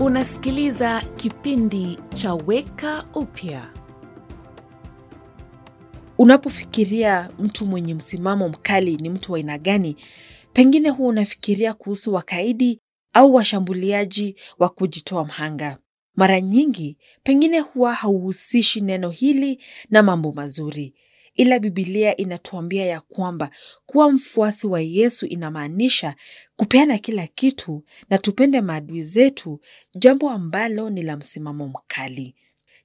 Unasikiliza kipindi cha Weka Upya. Unapofikiria mtu mwenye msimamo mkali ni mtu wa aina gani, pengine huwa unafikiria kuhusu wakaidi au washambuliaji wa kujitoa mhanga. Mara nyingi pengine huwa hauhusishi neno hili na mambo mazuri, ila Bibilia inatuambia ya kwamba kuwa mfuasi wa Yesu inamaanisha kupeana kila kitu na tupende maadui zetu, jambo ambalo ni la msimamo mkali.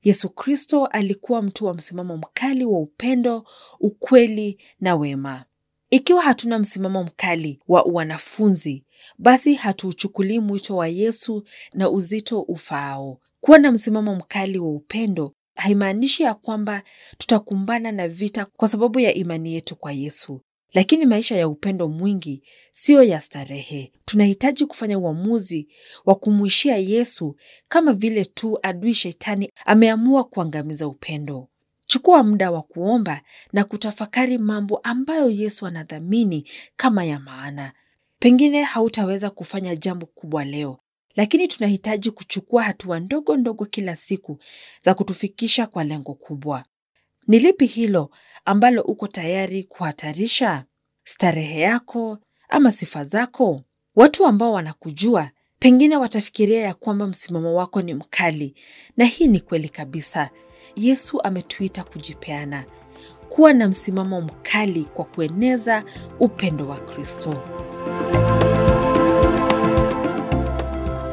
Yesu Kristo alikuwa mtu wa msimamo mkali wa upendo, ukweli na wema. Ikiwa hatuna msimamo mkali wa wanafunzi, basi hatuuchukulii mwito wa Yesu na uzito ufaao. Kuwa na msimamo mkali wa upendo haimaanishi ya kwamba tutakumbana na vita kwa sababu ya imani yetu kwa Yesu. Lakini maisha ya upendo mwingi siyo ya starehe. Tunahitaji kufanya uamuzi wa kumwishia Yesu kama vile tu adui Shetani ameamua kuangamiza upendo. Chukua muda wa kuomba na kutafakari mambo ambayo Yesu anadhamini kama ya maana. Pengine hautaweza kufanya jambo kubwa leo, lakini tunahitaji kuchukua hatua ndogo ndogo kila siku za kutufikisha kwa lengo kubwa. Ni lipi hilo ambalo uko tayari kuhatarisha? Starehe yako ama sifa zako? Watu ambao wanakujua pengine watafikiria ya kwamba msimamo wako ni mkali, na hii ni kweli kabisa. Yesu ametuita kujipeana, kuwa na msimamo mkali kwa kueneza upendo wa Kristo.